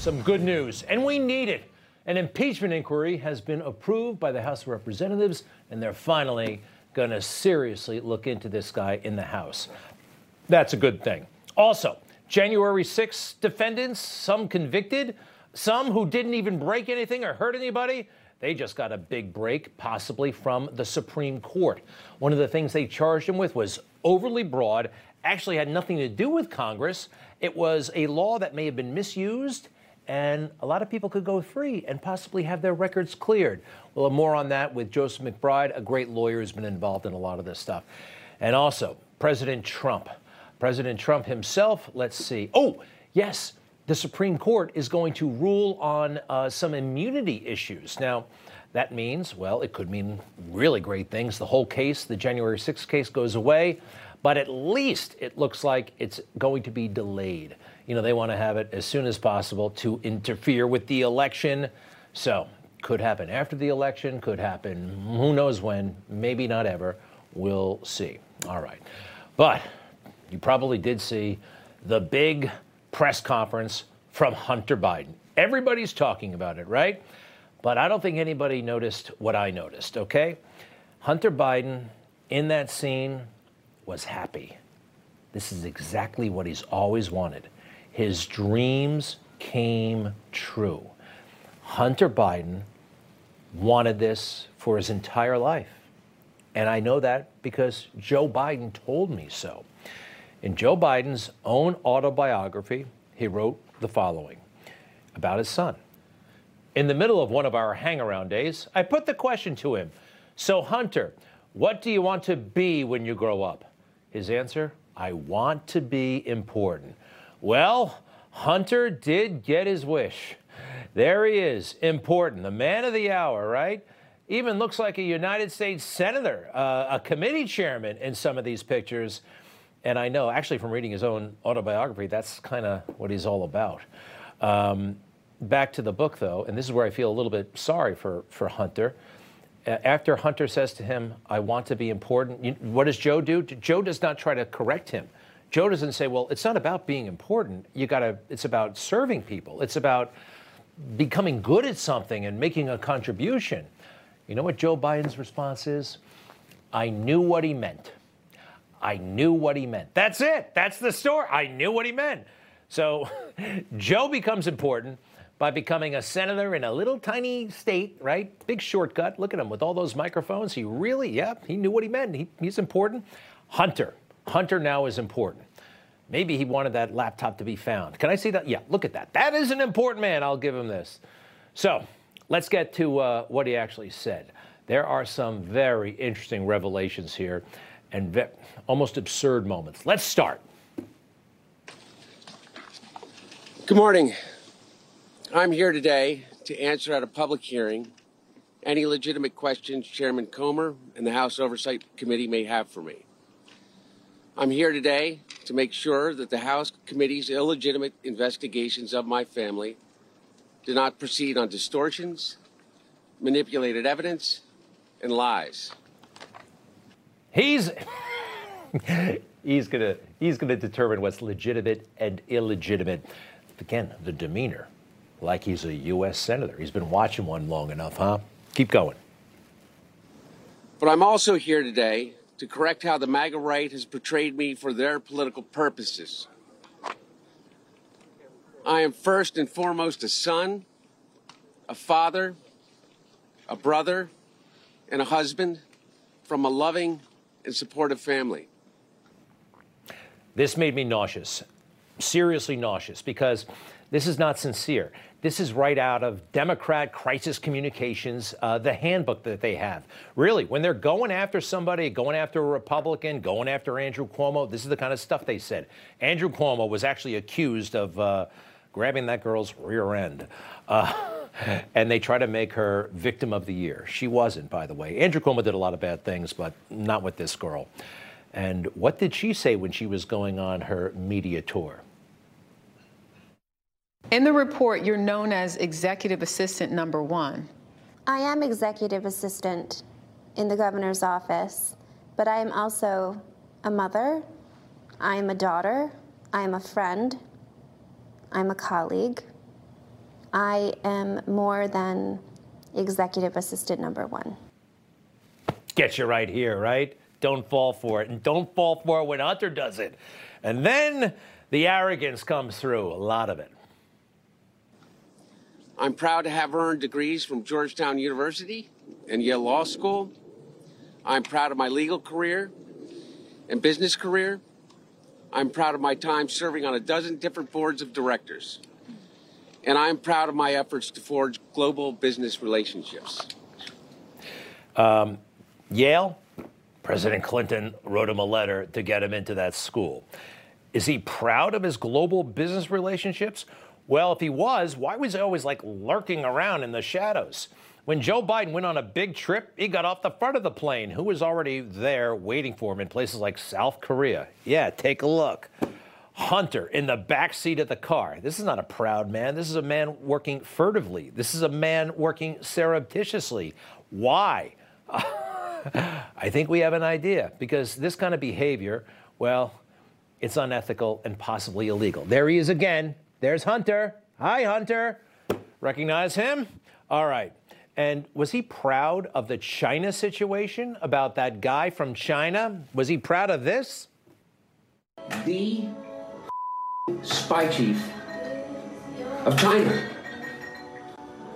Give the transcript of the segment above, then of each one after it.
Some good news, and we need it. An impeachment inquiry has been approved by the House of Representatives, and they're finally going to seriously look into this guy in the House. That's a good thing. Also, January 6 defendants, some convicted, some who didn't even break anything or hurt anybody, they just got a big break, possibly from the Supreme Court. One of the things they charged him with was overly broad, actually had nothing to do with Congress. It was a law that may have been misused and a lot of people could go free and possibly have their records cleared. We'll more on that with Joseph McBride, a great lawyer who's been involved in a lot of this stuff. And also, President Trump. President Trump himself, let's see. Oh, yes, the Supreme Court is going to rule on uh, some immunity issues. Now, that means, well, it could mean really great things. The whole case, the January 6th case, goes away, but at least it looks like it's going to be delayed you know, they want to have it as soon as possible to interfere with the election. So, could happen after the election, could happen who knows when, maybe not ever. We'll see. All right. But you probably did see the big press conference from Hunter Biden. Everybody's talking about it, right? But I don't think anybody noticed what I noticed, okay? Hunter Biden in that scene was happy. This is exactly what he's always wanted. His dreams came true. Hunter Biden wanted this for his entire life. And I know that because Joe Biden told me so. In Joe Biden's own autobiography, he wrote the following about his son. In the middle of one of our hangaround days, I put the question to him So, Hunter, what do you want to be when you grow up? His answer I want to be important. Well, Hunter did get his wish. There he is, important, the man of the hour, right? Even looks like a United States senator, uh, a committee chairman in some of these pictures. And I know, actually, from reading his own autobiography, that's kind of what he's all about. Um, back to the book, though, and this is where I feel a little bit sorry for, for Hunter. After Hunter says to him, I want to be important, what does Joe do? Joe does not try to correct him. Joe doesn't say, well, it's not about being important. You got to, it's about serving people. It's about becoming good at something and making a contribution. You know what Joe Biden's response is? I knew what he meant. I knew what he meant. That's it. That's the story. I knew what he meant. So Joe becomes important by becoming a senator in a little tiny state, right? Big shortcut. Look at him with all those microphones. He really, yeah, he knew what he meant. He, he's important. Hunter, Hunter now is important. Maybe he wanted that laptop to be found. Can I see that? Yeah, look at that. That is an important man. I'll give him this. So let's get to uh, what he actually said. There are some very interesting revelations here and ve- almost absurd moments. Let's start. Good morning. I'm here today to answer at a public hearing any legitimate questions Chairman Comer and the House Oversight Committee may have for me. I'm here today to make sure that the House Committee's illegitimate investigations of my family do not proceed on distortions, manipulated evidence, and lies. He's he's gonna he's gonna determine what's legitimate and illegitimate. Again, the demeanor. like he's a U.S. Senator. He's been watching one long enough, huh? Keep going. But I'm also here today to correct how the MAGA right has portrayed me for their political purposes. I am first and foremost a son, a father, a brother, and a husband from a loving and supportive family. This made me nauseous, seriously nauseous, because this is not sincere. This is right out of Democrat crisis communications, uh, the handbook that they have. Really, when they're going after somebody, going after a Republican, going after Andrew Cuomo, this is the kind of stuff they said. Andrew Cuomo was actually accused of uh, grabbing that girl's rear end. Uh, and they try to make her victim of the year. She wasn't, by the way. Andrew Cuomo did a lot of bad things, but not with this girl. And what did she say when she was going on her media tour? In the report, you're known as executive assistant number one. I am executive assistant in the governor's office, but I am also a mother, I am a daughter, I am a friend, I'm a colleague. I am more than executive assistant number one. Get you right here, right? Don't fall for it. And don't fall for it when Hunter does it. And then the arrogance comes through, a lot of it. I'm proud to have earned degrees from Georgetown University and Yale Law School. I'm proud of my legal career and business career. I'm proud of my time serving on a dozen different boards of directors. And I'm proud of my efforts to forge global business relationships. Um, Yale, President Clinton wrote him a letter to get him into that school. Is he proud of his global business relationships? Well, if he was, why was he always like lurking around in the shadows? When Joe Biden went on a big trip, he got off the front of the plane. Who was already there waiting for him in places like South Korea? Yeah, take a look. Hunter in the back seat of the car. This is not a proud man. This is a man working furtively. This is a man working surreptitiously. Why? I think we have an idea because this kind of behavior, well, it's unethical and possibly illegal. There he is again, there's Hunter. Hi, Hunter. Recognize him? All right. And was he proud of the China situation about that guy from China? Was he proud of this? The spy chief of China,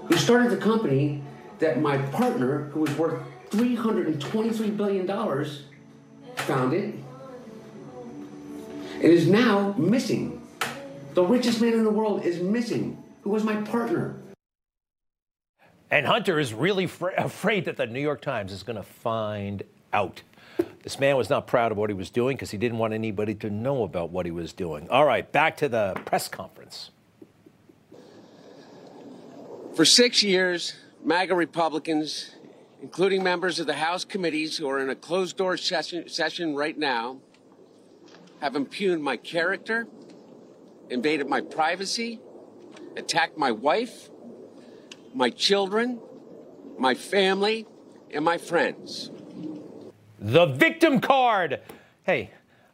who started the company that my partner, who was worth $323 billion, founded, and is now missing the richest man in the world is missing, who was my partner. And Hunter is really afraid that the New York Times is going to find out. This man was not proud of what he was doing because he didn't want anybody to know about what he was doing. All right, back to the press conference. For six years, MAGA Republicans, including members of the House committees who are in a closed door session, session right now, have impugned my character invaded my privacy, attacked my wife, my children, my family, and my friends. The victim card. Hey,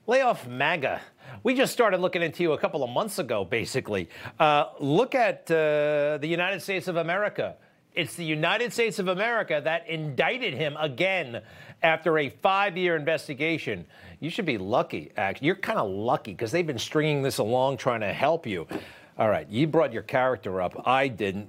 lay off MAGA. We just started looking into you a couple of months ago, basically. Uh, look at uh, the United States of America. It's the United States of America that indicted him again after a five year investigation. You should be lucky, actually. You're kind of lucky because they've been stringing this along trying to help you. All right, you brought your character up. I didn't.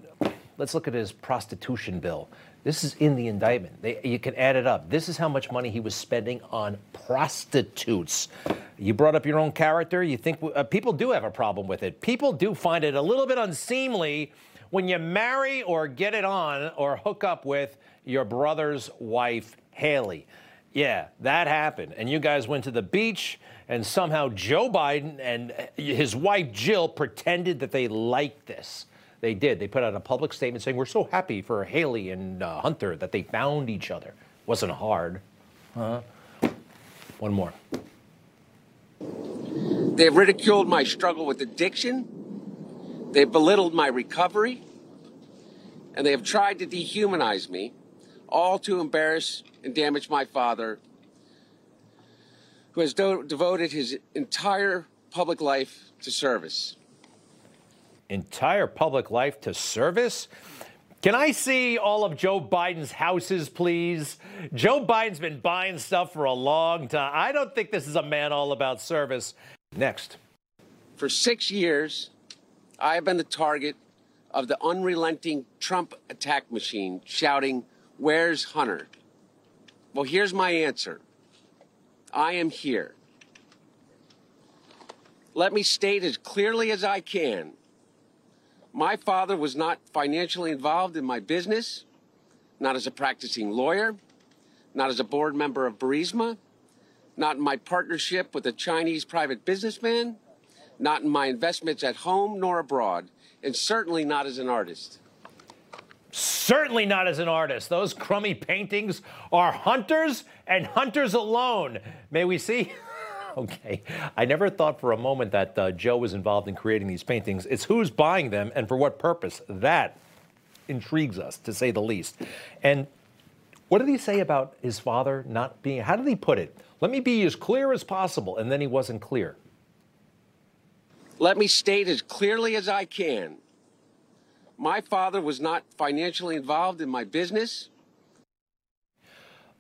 Let's look at his prostitution bill. This is in the indictment. They, you can add it up. This is how much money he was spending on prostitutes. You brought up your own character. You think uh, people do have a problem with it. People do find it a little bit unseemly when you marry or get it on or hook up with your brother's wife, Hallie. Yeah, that happened. And you guys went to the beach, and somehow Joe Biden and his wife Jill pretended that they liked this. They did. They put out a public statement saying, We're so happy for Hallie and uh, Hunter that they found each other. Wasn't hard. Huh? One more. They've ridiculed my struggle with addiction They've belittled my recovery, and they have tried to dehumanize me, all to embarrass and damage my father, who has do- devoted his entire public life to service. entire public life to service? Can I see all of Joe Biden's houses, please? Joe Biden's been buying stuff for a long time. I don't think this is a man all about service. Next. For six years, I have been the target of the unrelenting Trump attack machine shouting, Where's Hunter? Well, here's my answer I am here. Let me state as clearly as I can my father was not financially involved in my business, not as a practicing lawyer, not as a board member of Burisma, not in my partnership with a Chinese private businessman, not in my investments at home nor abroad, and certainly not as an artist. Certainly not as an artist. Those crummy paintings are hunters and hunters alone. May we see? okay. I never thought for a moment that uh, Joe was involved in creating these paintings. It's who's buying them and for what purpose. That intrigues us, to say the least. And what did he say about his father not being, how did he put it? Let me be as clear as possible. And then he wasn't clear. Let me state as clearly as I can my father was not financially involved in my business.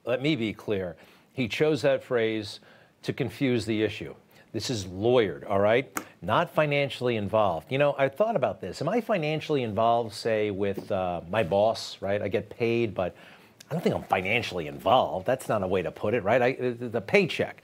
Let me be clear. He chose that phrase to confuse the issue. This is lawyered, all right? Not financially involved. You know, I thought about this. Am I financially involved, say, with uh, my boss, right? I get paid, but I don't think I'm financially involved. That's not a way to put it, right? I, the paycheck.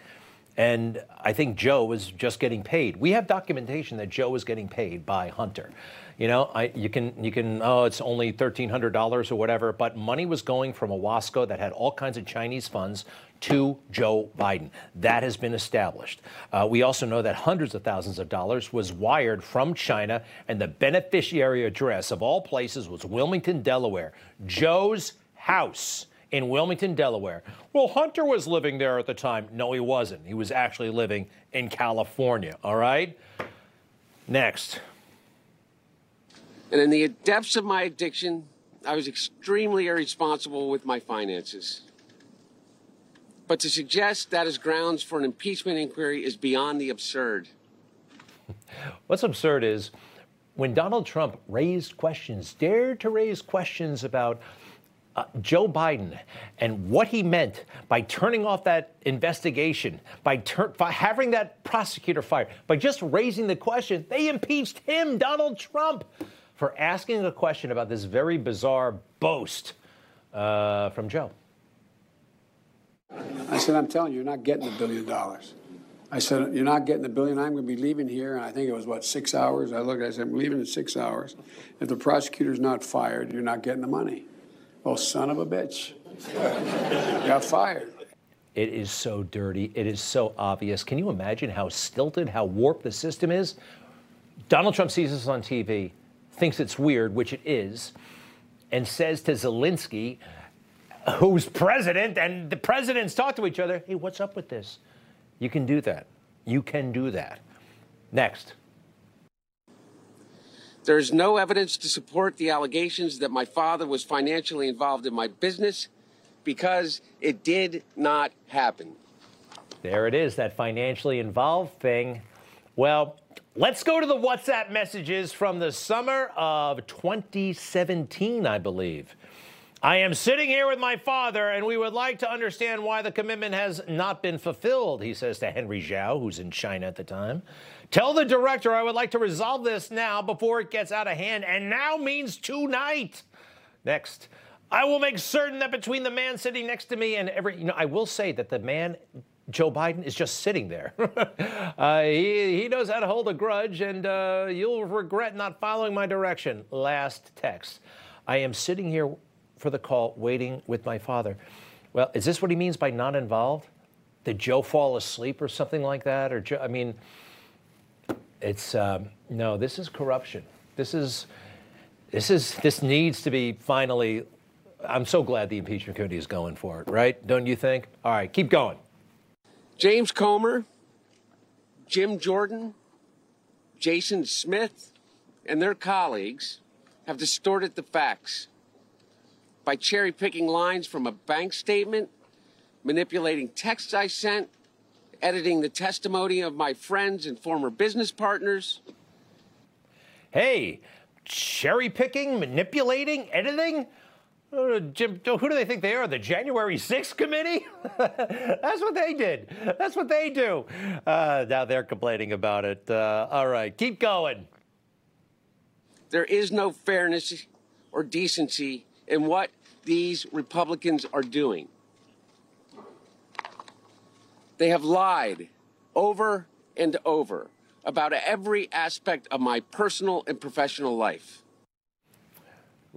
And I think Joe was just getting paid. We have documentation that Joe was getting paid by Hunter. You know, I, you can you can oh it's only thirteen hundred dollars or whatever, but money was going from a Owasco that had all kinds of Chinese funds to Joe Biden. That has been established. Uh, we also know that hundreds of thousands of dollars was wired from China, and the beneficiary address of all places was Wilmington, Delaware. Joe's house in Wilmington, Delaware. Well, Hunter was living there at the time. No, he wasn't. He was actually living in California. All right? Next. And in the depths of my addiction, I was extremely irresponsible with my finances. But to suggest that is grounds for an impeachment inquiry is beyond the absurd. What's absurd is when Donald Trump raised questions, dared to raise questions about uh, Joe Biden and what he meant by turning off that investigation, by, tur- by having that prosecutor fired, by just raising the question, they impeached him, Donald Trump, for asking a question about this very bizarre boast uh, from Joe. I said, I'm telling you, you're not getting the billion dollars. I said, You're not getting the billion. I'm going to be leaving here. And I think it was, what, six hours? I looked, I said, I'm leaving in six hours. If the prosecutor's not fired, you're not getting the money. Oh, son of a bitch. Got fired. It is so dirty. It is so obvious. Can you imagine how stilted, how warped the system is? Donald Trump sees this on TV, thinks it's weird, which it is, and says to Zelensky, who's president, and the presidents talk to each other, hey, what's up with this? You can do that. You can do that. Next. There is no evidence to support the allegations that my father was financially involved in my business because it did not happen. There it is, that financially involved thing. Well, let's go to the WhatsApp messages from the summer of 2017, I believe. I am sitting here with my father, and we would like to understand why the commitment has not been fulfilled, he says to Henry Zhao, who's in China at the time. Tell the director I would like to resolve this now before it gets out of hand, and now means tonight. Next. I will make certain that between the man sitting next to me and every, you know, I will say that the man, Joe Biden, is just sitting there. uh, he, he knows how to hold a grudge, and uh, you'll regret not following my direction. Last text. I am sitting here for the call, waiting with my father. Well, is this what he means by not involved? Did Joe fall asleep or something like that? Or, Joe, I mean, it's um, no. This is corruption. This is this is this needs to be finally. I'm so glad the impeachment committee is going for it. Right? Don't you think? All right, keep going. James Comer, Jim Jordan, Jason Smith, and their colleagues have distorted the facts by cherry picking lines from a bank statement, manipulating texts I sent, editing the testimony of my friends and former business partners. Hey, cherry picking, manipulating, editing? Uh, Jim, who do they think they are? The January 6th committee? That's what they did. That's what they do. Uh, now they're complaining about it. Uh, all right, keep going. There is no fairness or decency in what these Republicans are doing. They have lied over and over about every aspect of my personal and professional life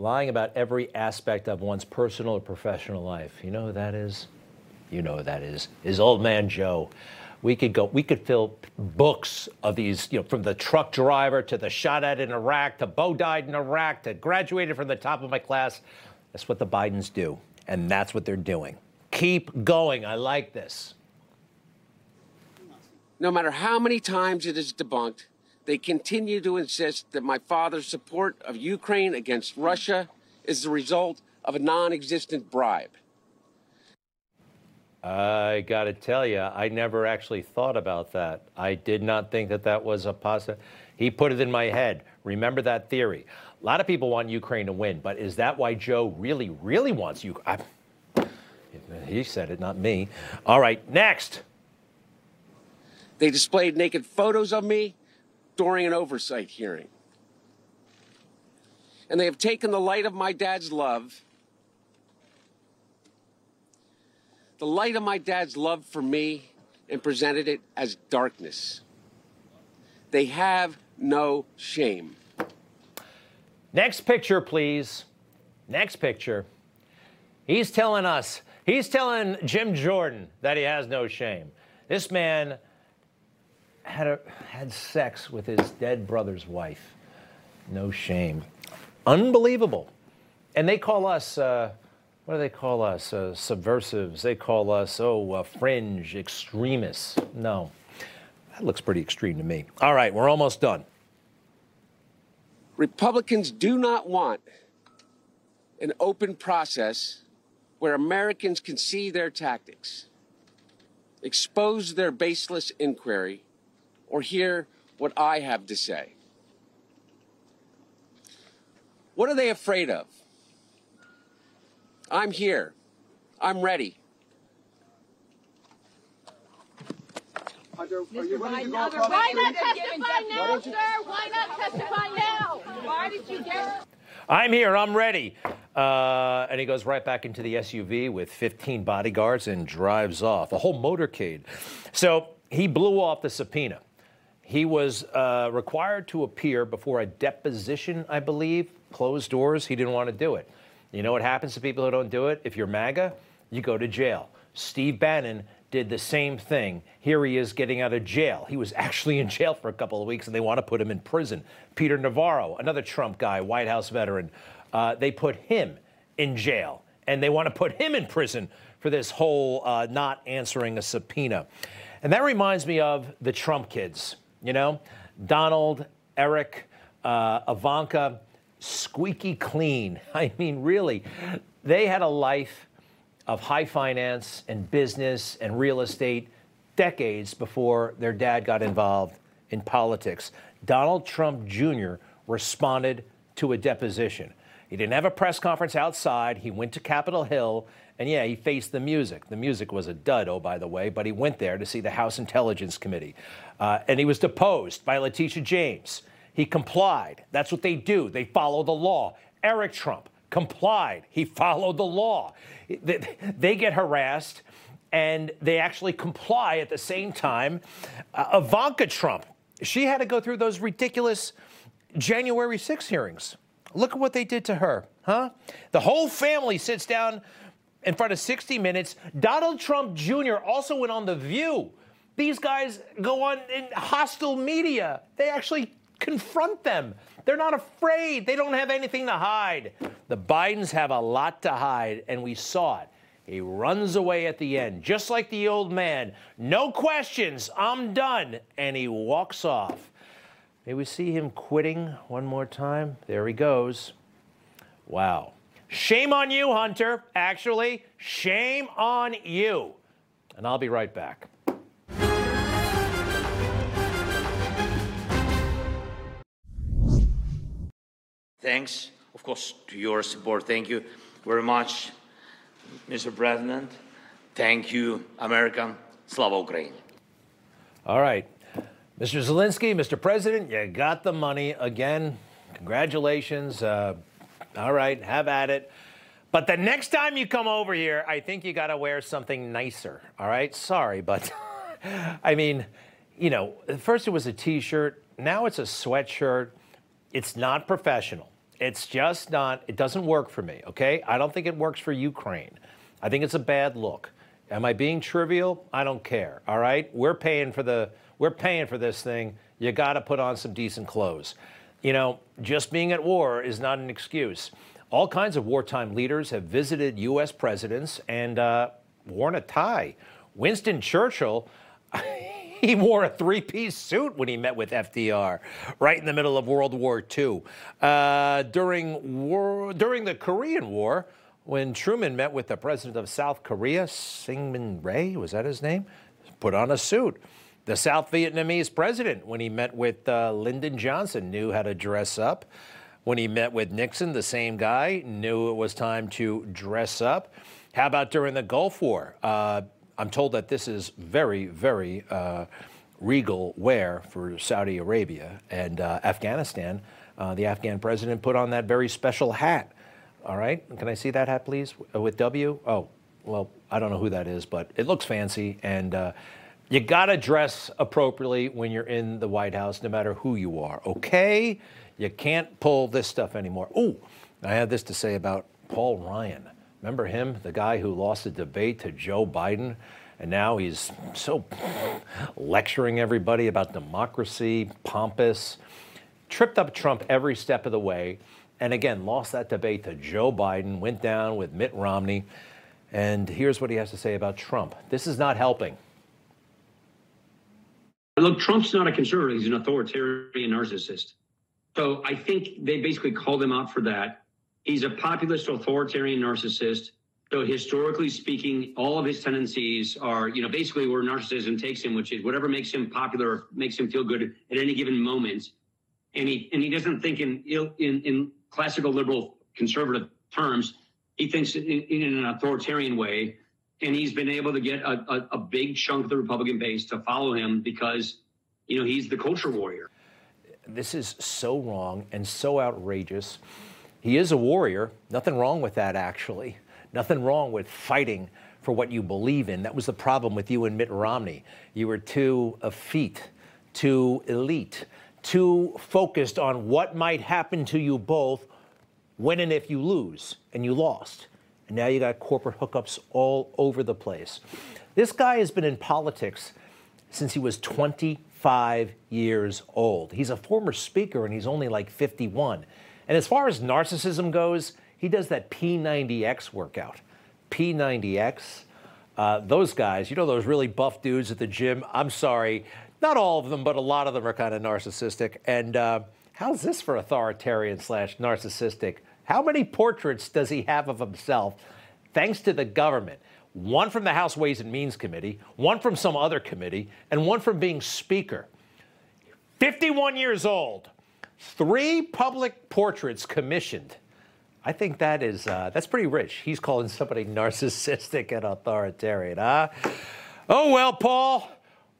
lying about every aspect of one's personal or professional life. You know who that is? You know who that is. Is old man Joe. We could go. We could fill books of these. You know, from the truck driver to the shot at in Iraq to Bo died in Iraq to graduated from the top of my class. That's what the Bidens do, and that's what they're doing. Keep going. I like this. No matter how many times it is debunked, they continue to insist that my father's support of Ukraine against Russia is the result of a non existent bribe. I got to tell you, I never actually thought about that. I did not think that that was a possible. He put it in my head. Remember that theory. A lot of people want Ukraine to win, but is that why Joe really, really wants you? He said it, not me. All right, next. They displayed naked photos of me during an oversight hearing. And they have taken the light of my dad's love, the light of my dad's love for me, and presented it as darkness. They have no shame. Next picture, please. Next picture. He's telling us, he's telling Jim Jordan that he has no shame. This man had, a, had sex with his dead brother's wife. No shame. Unbelievable. And they call us, uh, what do they call us? Uh, subversives. They call us, oh, uh, fringe extremists. No, that looks pretty extreme to me. All right, we're almost done. Republicans do not want an open process where Americans can see their tactics, expose their baseless inquiry, or hear what I have to say. What are they afraid of? I'm here. I'm ready. Hunter, are you ready Why not testify now, sir? Why not testify now? Why did you get? I'm here. I'm ready. Uh, and he goes right back into the SUV with 15 bodyguards and drives off, a whole motorcade. So he blew off the subpoena. He was uh, required to appear before a deposition, I believe, closed doors. He didn't want to do it. You know what happens to people who don't do it? If you're MAGA, you go to jail. Steve Bannon did the same thing. Here he is getting out of jail. He was actually in jail for a couple of weeks, and they want to put him in prison. Peter Navarro, another Trump guy, White House veteran, uh, they put him in jail, and they want to put him in prison for this whole uh, not answering a subpoena. And that reminds me of the Trump kids. You know, Donald, Eric, uh, Ivanka, squeaky clean. I mean, really, they had a life of high finance and business and real estate decades before their dad got involved in politics. Donald Trump Jr. responded to a deposition. He didn't have a press conference outside. He went to Capitol Hill and yeah, he faced the music. The music was a dud, oh, by the way, but he went there to see the House Intelligence Committee. Uh, and he was deposed by Letitia James. He complied. That's what they do, they follow the law. Eric Trump complied. He followed the law. They, get harassed and they actually comply at the same time. Uh, Ivanka Trump, she had to go through those ridiculous January 6 hearings. Look at what they did to her, huh? The whole family sits down in front of 60 Minutes. Donald Trump Jr. also went on The View. These guys go on in hostile media. They actually confront them. They're not afraid. They don't have anything to hide. The Bidens have a lot to hide, and we saw it. He runs away at the end, just like the old man. No questions. I'm done. And he walks off. May we see him quitting one more time? There he goes. Wow. Shame on you, Hunter. Actually, shame on you. And I'll be right back. Thanks, of course, to your support. Thank you very much, Mr. President. Thank you, American. Slava Ukraine. All right. Mr. Zelensky, Mr. President, you got the money again. Congratulations. Uh, all right, have at it. But the next time you come over here, I think you got to wear something nicer. All right? Sorry, but I mean, you know, first it was a t shirt, now it's a sweatshirt. It's not professional. It's just not, it doesn't work for me, okay? I don't think it works for Ukraine. I think it's a bad look. Am I being trivial? I don't care. All right? We're paying for the we're paying for this thing. You got to put on some decent clothes. You know, just being at war is not an excuse. All kinds of wartime leaders have visited U.S. presidents and uh, worn a tie. Winston Churchill, he wore a three piece suit when he met with FDR right in the middle of World War II. Uh, during, war, during the Korean War, when Truman met with the president of South Korea, Syngman Rhee, was that his name? Put on a suit. The South Vietnamese president, when he met with uh, Lyndon Johnson, knew how to dress up. When he met with Nixon, the same guy knew it was time to dress up. How about during the Gulf War? Uh, I'm told that this is very, very uh, regal wear for Saudi Arabia and uh, Afghanistan. Uh, the Afghan president put on that very special hat. All right, can I see that hat, please, with W? Oh, well, I don't know who that is, but it looks fancy, and uh, you got to dress appropriately when you're in the White House, no matter who you are. Okay, you can't pull this stuff anymore. Oh, I have this to say about Paul Ryan. Remember him, the guy who lost the debate to Joe Biden? And now he's so lecturing everybody about democracy, pompous, tripped up Trump every step of the way and again lost that debate to Joe Biden, went down with Mitt Romney. And here's what he has to say about Trump. This is not helping. Look, Trump's not a conservative, he's an authoritarian narcissist. So I think they basically called him out for that. He's a populist authoritarian narcissist. So historically speaking, all of his tendencies are, you know, basically where narcissism takes him, which is whatever makes him popular, makes him feel good at any given moment. And he and he doesn't think in in in classical liberal conservative terms. He thinks in, in an authoritarian way, and he's been able to get a, a, a big chunk of the Republican base to follow him because, you know, he's the culture warrior. This is so wrong and so outrageous. He is a warrior. Nothing wrong with that, actually. Nothing wrong with fighting for what you believe in. That was the problem with you and Mitt Romney. You were too effete, too elite, too focused on what might happen to you both when and if you lose, and you lost. And now you got corporate hookups all over the place. This guy has been in politics since he was 25 years old. He's a former speaker and he's only like 51. And as far as narcissism goes, he does that P90X workout. P90X, uh, those guys, you know, those really buff dudes at the gym. I'm sorry, not all of them, but a lot of them are kind of narcissistic. And uh, how's this for authoritarian slash narcissistic? How many portraits does he have of himself thanks to the government? One from the House Ways and Means Committee, one from some other committee, and one from being Speaker. 51 years old, three public portraits commissioned. I think that is uh, that's pretty rich. He's calling somebody narcissistic and authoritarian, huh? Oh well, Paul.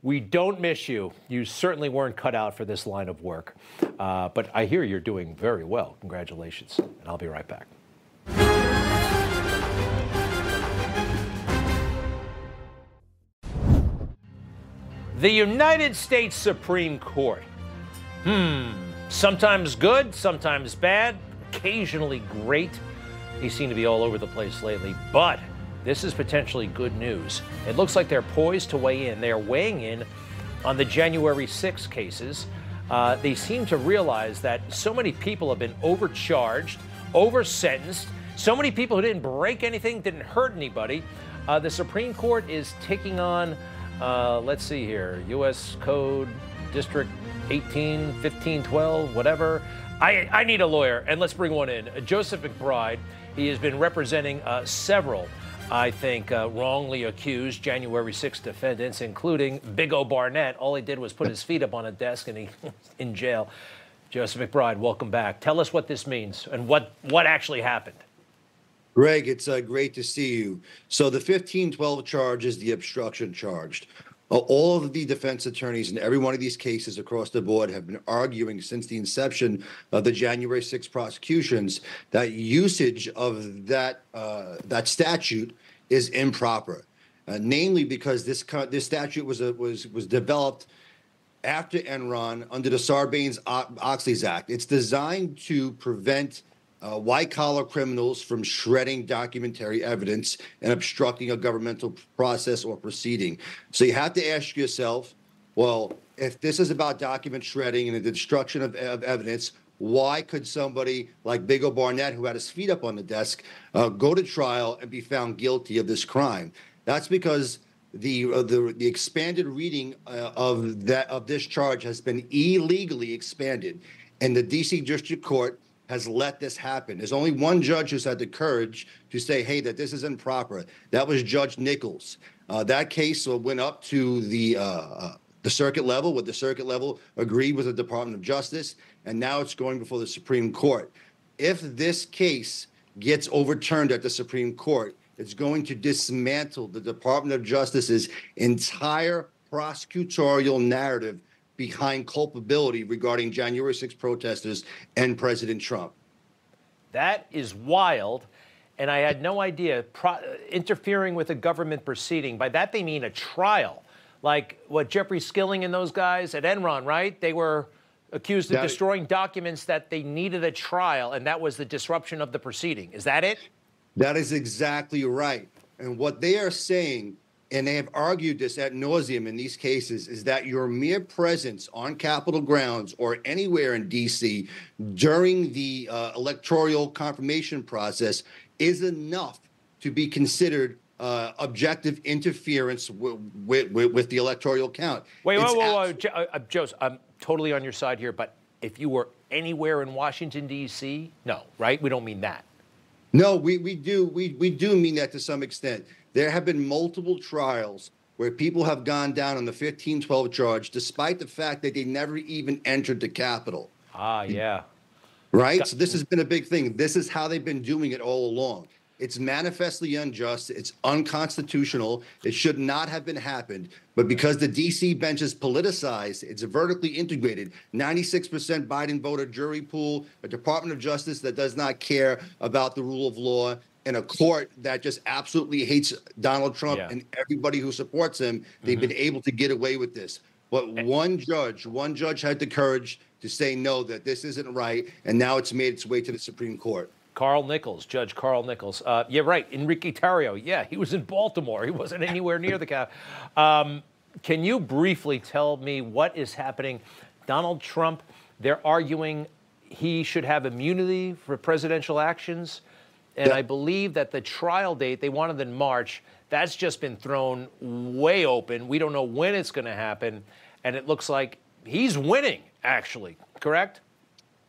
We don't miss you. You certainly weren't cut out for this line of work. Uh, but I hear you're doing very well. Congratulations. And I'll be right back. The United States Supreme Court. Hmm. Sometimes good, sometimes bad, occasionally great. They seem to be all over the place lately. But this is potentially good news. It looks like they're poised to weigh in. They are weighing in on the January 6 cases. Uh, they seem to realize that so many people have been overcharged, over sentenced. So many people who didn't break anything, didn't hurt anybody. Uh, the Supreme Court is taking on, uh, let's see here, U.S. Code District 18, 15, 12, whatever. I, I need a lawyer, and let's bring one in. Joseph McBride. He has been representing uh, several I think, uh, wrongly accused January 6 defendants, including Bigo Barnett. All he did was put his feet up on a desk and he in jail. Joseph McBride, welcome back. Tell us what this means and what, what actually happened. Greg, it's uh, great to see you. So the 1512 charge is the obstruction charged. All of the defense attorneys in every one of these cases across the board have been arguing since the inception of the January 6 prosecutions that usage of that uh, that statute is improper, uh, namely because this this statute was a, was was developed after Enron under the Sarbanes-Oxley Act. It's designed to prevent uh, white collar criminals from shredding documentary evidence and obstructing a governmental process or proceeding. So you have to ask yourself, well, if this is about document shredding and the destruction of, of evidence, why could somebody like Bigo Barnett, who had his feet up on the desk, uh, go to trial and be found guilty of this crime? That's because the uh, the, the expanded reading uh, of that of this charge has been illegally expanded, and the D.C. District Court has let this happen. There's only one judge who's had the courage to say, hey, that this is improper. That was Judge Nichols. Uh, that case went up to the uh, uh, the circuit level, what the circuit level agreed with the Department of Justice, and now it's going before the Supreme Court. If this case gets overturned at the Supreme Court, it's going to dismantle the Department of Justice's entire prosecutorial narrative behind culpability regarding January 6 protesters and President Trump. That is wild. And I had no idea pro- interfering with a government proceeding. By that, they mean a trial. Like what Jeffrey Skilling and those guys at Enron, right? They were accused of that destroying documents that they needed a trial, and that was the disruption of the proceeding. Is that it? That is exactly right. And what they are saying and they have argued this at nauseum in these cases, is that your mere presence on Capitol grounds or anywhere in D.C. during the uh, electoral confirmation process is enough to be considered uh, objective interference w- with, with, with, the electoral count. Wait, wait, wait, wait, uh, Joe, I'm totally on your side here, but if you were anywhere in Washington D.C., no, right? We don't mean that. No, we, we do we, we do mean that to some extent. There have been multiple trials where people have gone down on the 1512 charge despite the fact that they never even entered the Capitol. Ah, yeah. Right? So this has been a big thing. This is how they've been doing it all along. It's manifestly unjust. It's unconstitutional. It should not have been happened. But because the DC bench is politicized, it's vertically integrated. 96% Biden voter jury pool, a Department of Justice that does not care about the rule of law, and a court that just absolutely hates Donald Trump yeah. and everybody who supports him. They've mm-hmm. been able to get away with this. But one judge, one judge had the courage to say no, that this isn't right, and now it's made its way to the Supreme Court. Carl Nichols, Judge Carl Nichols. Uh, yeah, right. Enrique Tarrio. Yeah, he was in Baltimore. He wasn't anywhere near the cap. Um, can you briefly tell me what is happening? Donald Trump, they're arguing he should have immunity for presidential actions. And I believe that the trial date, they wanted in March. That's just been thrown way open. We don't know when it's going to happen. And it looks like he's winning, actually. Correct?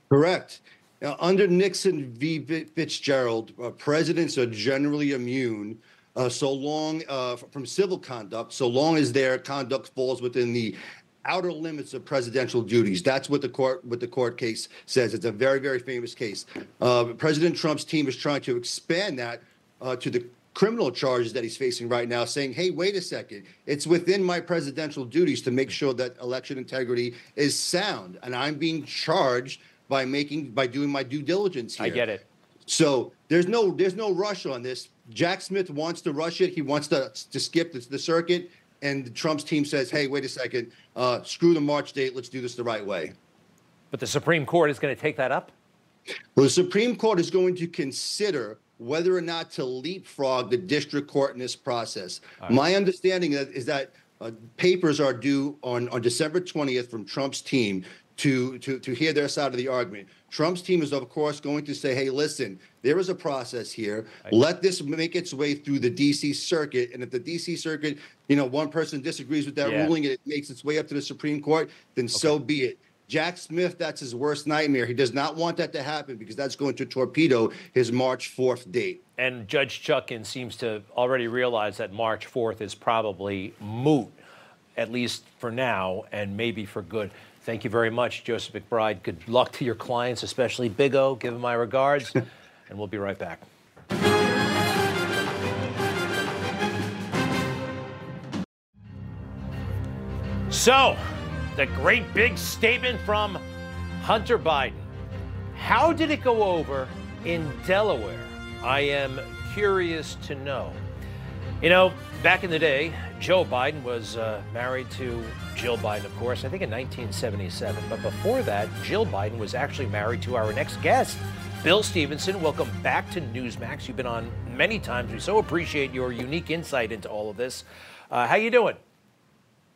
Correct. Now, under Nixon v. Fitzgerald, uh, presidents are generally immune uh, so long uh, from civil conduct, so long as their conduct falls within the outer limits of presidential duties. That's what the court what the court case says. It's a very very famous case. Uh, President Trump's team is trying to expand that uh, to the criminal charges that he's facing right now, saying, "Hey, wait a second. It's within my presidential duties to make sure that election integrity is sound, and I'm being charged." by making by doing my due diligence here. I get it. So there's no there's no rush on this. Jack Smith wants to rush it. He wants to to skip the, the circuit, and Trump's team says, "Hey, wait a second. Uh, screw the March date. Let's do this the right way." But the Supreme Court is going to take that up. Well, the Supreme Court is going to consider whether or not to leapfrog the district court in this process. Right. My understanding is that uh, papers are due on, on December 20th from Trump's team to, to, to hear their side of the argument. Trump's team is, of course, going to say, hey, listen, there is a process here. Let this make its way through the D.C. circuit. And if the D.C. circuit, you know, one person disagrees with that yeah. ruling and it makes its way up to the Supreme Court, then okay. so be it. Jack Smith, that's his worst nightmare. He does not want that to happen because that's going to torpedo his March 4th date. And Judge Chutkan seems to already realize that March 4th is probably moot, at least for now, and maybe for good. Thank you very much, Joseph McBride. Good luck to your clients, especially Bigo. Give him my regards, and we'll be right back. So, the great big statement from Hunter Biden. How did it go over in Delaware? I am curious to know. You know, back in the day, Joe Biden was uh, married to Jill Biden, of course, I think in 1977. But before that, Jill Biden was actually married to our next guest, Bill Stevenson. Welcome back to Newsmax. You've been on many times. We so appreciate your unique insight into all of this. Uh, how you doing?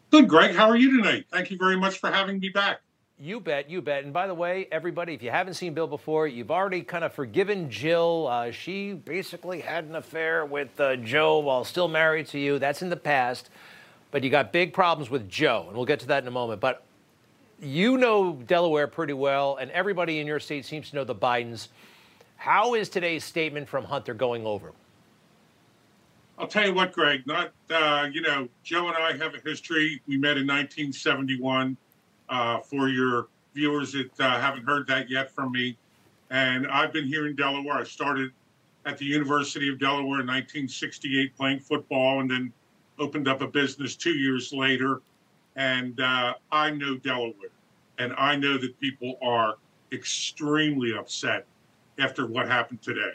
Good, Greg. How are you tonight? Thank you very much for having me back. You bet, you bet. And by the way, everybody, if you haven't seen Bill before, you've already kind of forgiven Jill. Uh, she basically had an affair with uh, Joe while still married to you. That's in the past. But you got big problems with Joe, and we'll get to that in a moment. But you know Delaware pretty well, and everybody in your state seems to know the Bidens. How is today's statement from Hunter going over? I'll tell you what, Greg. Not uh, you know, Joe and I have a history. We met in 1971 uh, for your viewers that uh, haven't heard that yet from me. And I've been here in Delaware. I started at the University of Delaware in 1968 playing football and then opened up a business two years later. And uh, I know Delaware. And I know that people are extremely upset after what happened today.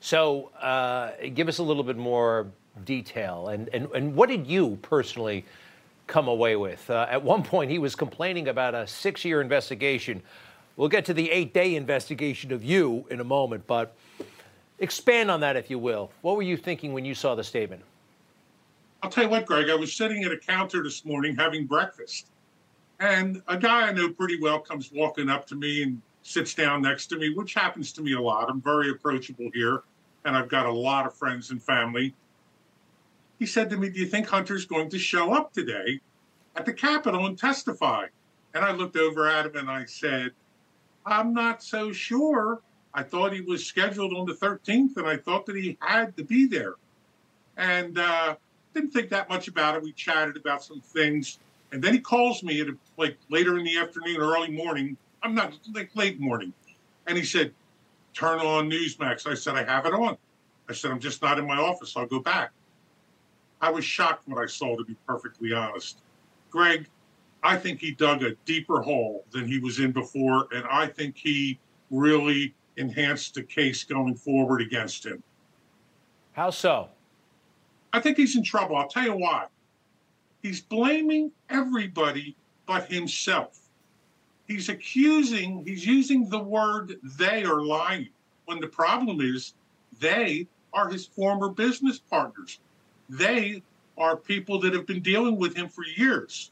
So, uh, give us a little bit more detail. And, and, and what did you personally come away with. Uh, at one point, he was complaining about a six year investigation. We'll get to the eight day investigation of you in a moment, but expand on that, if you will. What were you thinking when you saw the statement? I'll tell you what, Greg, I was sitting at a counter this morning having breakfast, and a guy I know pretty well comes walking up to me and sits down next to me, which happens to me a lot. I'm very approachable here, and I've got a lot of friends and family he said to me, Do you think Hunter's going to show up today at the Capitol and testify? And I looked over at him and I said, I'm not so sure. I thought he was scheduled on the 13th and I thought that he had to be there. And uh, didn't think that much about it. We chatted about some things. And then he calls me at a, like later in the afternoon early morning. I'm not like late morning. And he said, Turn on Newsmax. I said, I have it on. I said, I'm just not in my office. I'll go back. I was shocked when I saw, to be perfectly honest. Greg, I think he dug a deeper hole than he was in before, and I think he really enhanced the case going forward against him. How so? I think he's in trouble. I'll tell you why. He's blaming everybody but himself. He's accusing, he's using the word they are lying when the problem is they are his former business partners. They are people that have been dealing with him for years.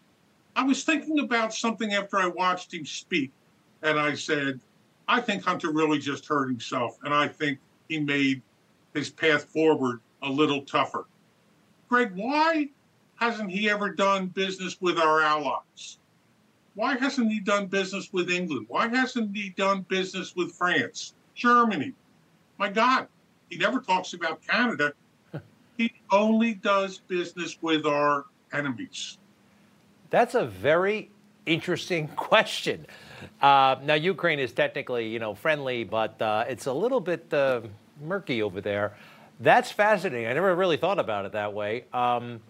I was thinking about something after I watched him speak, and I said, I think Hunter really just hurt himself, and I think he made his path forward a little tougher. Greg, why hasn't he ever done business with our allies? Why hasn't he done business with England? Why hasn't he done business with France, Germany? My God, he never talks about Canada he only does business with our enemies. That's a very interesting question. Uh, now, Ukraine is technically, you know, friendly, but uh, it's a little bit uh, murky over there. That's fascinating. I never really thought about it that way. Um,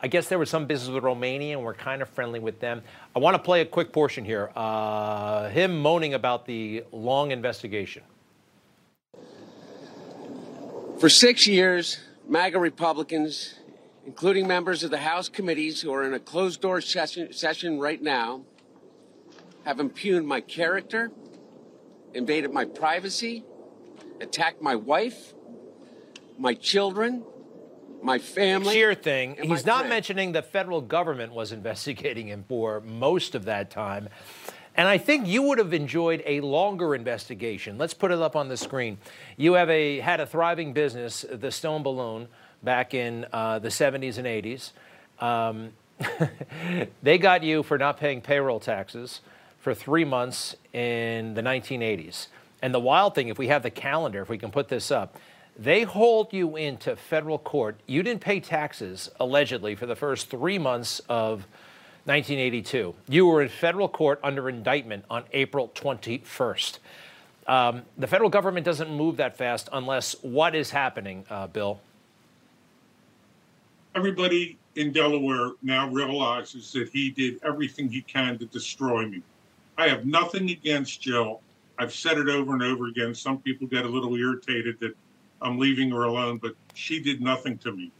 I guess there was some business with Romania, and we're kind of friendly with them. I want to play a quick portion here. Uh, him moaning about the long investigation. For six years, MAGA Republicans, including members of the House committees who are in a closed door session, session right now, have impugned my character, invaded my privacy, attacked my wife, my children, my family. Sheer thing. He's not mentioning the federal government was investigating him for most of that time. And I think you would have enjoyed a longer investigation. Let's put it up on the screen. You have a had a thriving business, the Stone Balloon, back in uh, the 70s and 80s. Um, they got you for not paying payroll taxes for three months in the 1980s. And the wild thing, if we have the calendar, if we can put this up, they hold you into federal court. You didn't pay taxes, allegedly, for the first three months of 1982. You were in federal court under indictment on April 21st. Um, the federal government doesn't move that fast unless what is happening, uh, Bill? Everybody in Delaware now realizes that he did everything he can to destroy me. I have nothing against Jill. I've said it over and over again. Some people get a little irritated that I'm leaving her alone, but she did nothing to me.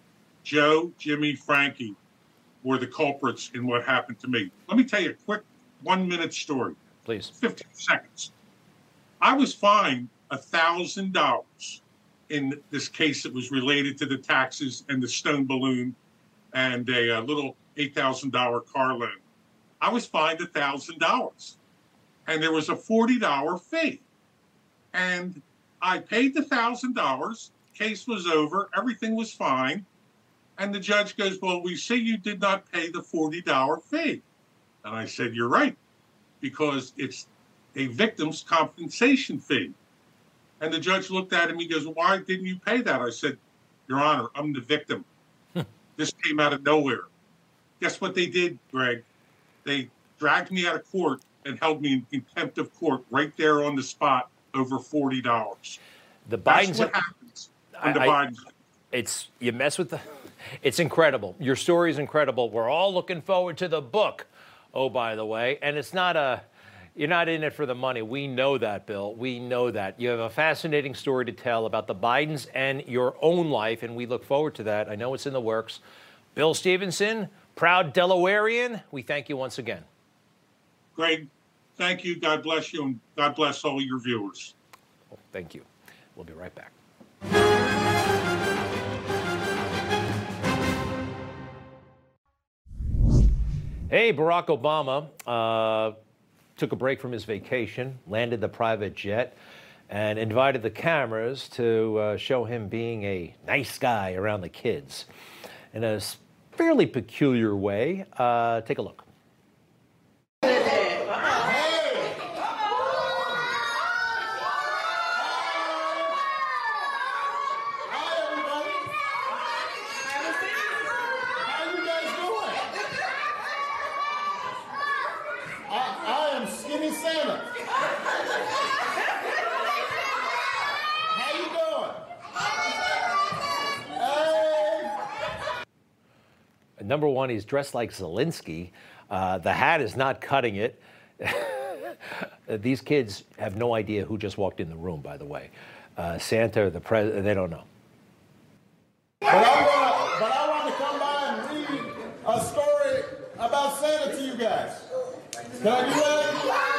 Joe, Jimmy, Frankie were the culprits in what happened to me. Let me tell you a quick one minute story. Please. 15 seconds. I was fined $1,000 in this case that was related to the taxes and the stone balloon and a, a little $8,000 car loan. I was fined $1,000 and there was a $40 fee. And I paid the $1,000, case was over, everything was fine. And the judge goes, Well, we see you did not pay the $40 fee. And I said, You're right, because it's a victim's compensation fee. And the judge looked at him. And he goes, Why didn't you pay that? I said, Your Honor, I'm the victim. Hmm. this came out of nowhere. Guess what they did, Greg? They dragged me out of court and held me in contempt of court right there on the spot over forty dollars. The That's what happens when the I- I- Bidens. It's you mess with the. It's incredible. Your story is incredible. We're all looking forward to the book. Oh, by the way, and it's not a. You're not in it for the money. We know that, Bill. We know that. You have a fascinating story to tell about the Bidens and your own life, and we look forward to that. I know it's in the works. Bill Stevenson, proud Delawarean, we thank you once again. Greg, thank you. God bless you, and God bless all your viewers. Thank you. We'll be right back. Hey, Barack Obama uh, took a break from his vacation, landed the private jet, and invited the cameras to uh, show him being a nice guy around the kids in a fairly peculiar way. Uh, take a look. I, I am Skinny Santa. How you doing? He's dressed like Zelensky. Uh, the hat is not cutting it. These kids have no idea who just walked in the room, by the way. Uh, Santa or the president, they don't know. But I want, but I want to come by and read a story about Santa to you guys. Can I do that?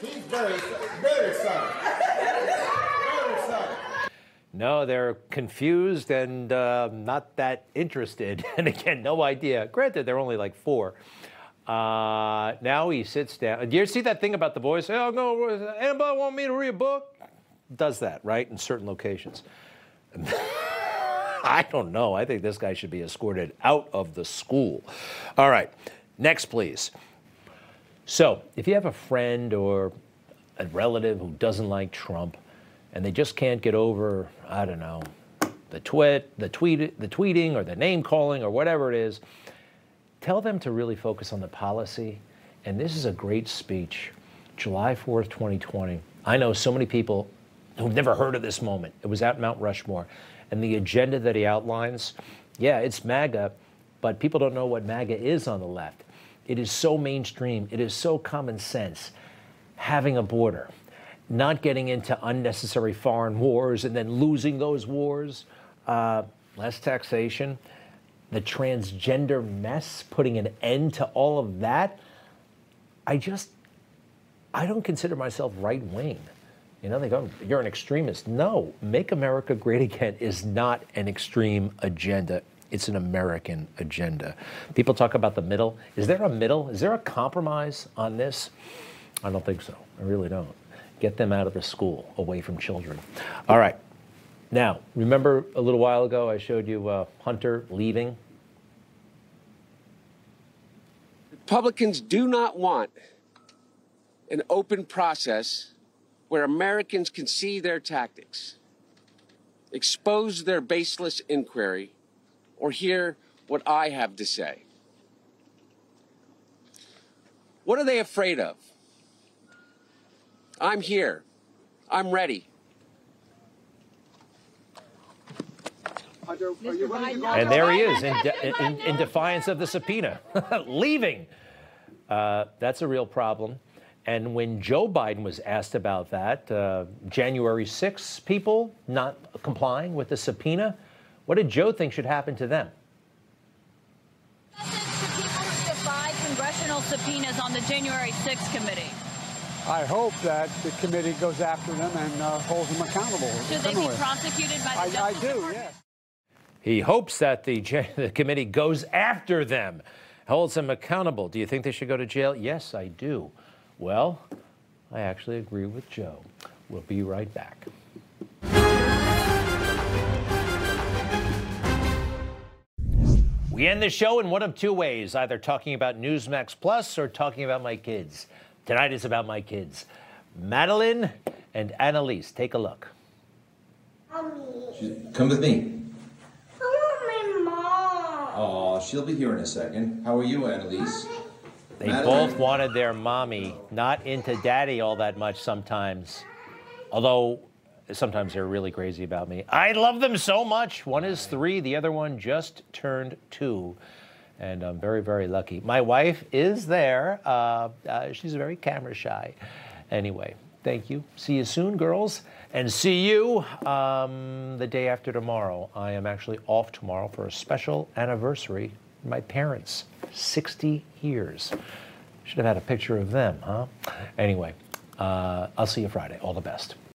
He's very, very excited. No, they're confused and uh, not that interested. And again, no idea. Granted, they're only like four. Uh, now he sits down. Do you see that thing about the boys? Oh, no, anybody want me to read a book? Does that, right, in certain locations. I don't know. I think this guy should be escorted out of the school. All right, next, please. So, if you have a friend or a relative who doesn't like Trump, and they just can't get over, I don't know, the twit, the tweet, the tweeting, or the name calling, or whatever it is, tell them to really focus on the policy. And this is a great speech, July 4th, 2020. I know so many people who've never heard of this moment. It was at Mount Rushmore. And the agenda that he outlines, yeah, it's MAGA, but people don't know what MAGA is on the left. It is so mainstream, it is so common sense. Having a border, not getting into unnecessary foreign wars and then losing those wars, uh, less taxation, the transgender mess, putting an end to all of that. I just, I don't consider myself right wing. You know, they go, you're an extremist. No, Make America Great Again is not an extreme agenda. It's an American agenda. People talk about the middle. Is there a middle? Is there a compromise on this? I don't think so. I really don't. Get them out of the school, away from children. All right. Now, remember a little while ago I showed you uh, Hunter leaving? Republicans do not want an open process where Americans can see their tactics, expose their baseless inquiry, or hear what I have to say. What are they afraid of? I'm here. I'm ready. And there he is in, de- in, in defiance of the subpoena, leaving. Uh, that's a real problem. And when Joe Biden was asked about that, uh, January 6 people not complying with the subpoena, what did Joe think should happen to them? To people who Defy congressional subpoenas on the January 6th committee. I hope that the committee goes after them and uh, holds them accountable. Should they be prosecuted by the I, I do, Department? yes. He hopes that the, the committee goes after them, holds them accountable. Do you think they should go to jail? Yes, I do. Well, I actually agree with Joe. We'll be right back. We end the show in one of two ways either talking about Newsmax Plus or talking about my kids. Tonight is about my kids, Madeline and Annalise. Take a look. Mommy. Come with me. I want my mom. Oh, she'll be here in a second. How are you, Annalise? They Madeline? both wanted their mommy, not into daddy all that much sometimes. Although sometimes they're really crazy about me. I love them so much. One is three, the other one just turned two. And I'm very, very lucky. My wife is there. Uh, uh, she's very camera shy. Anyway, thank you. See you soon, girls. And see you um, the day after tomorrow. I am actually off tomorrow for a special anniversary. My parents, 60 years. Should have had a picture of them, huh? Anyway, uh, I'll see you Friday. All the best.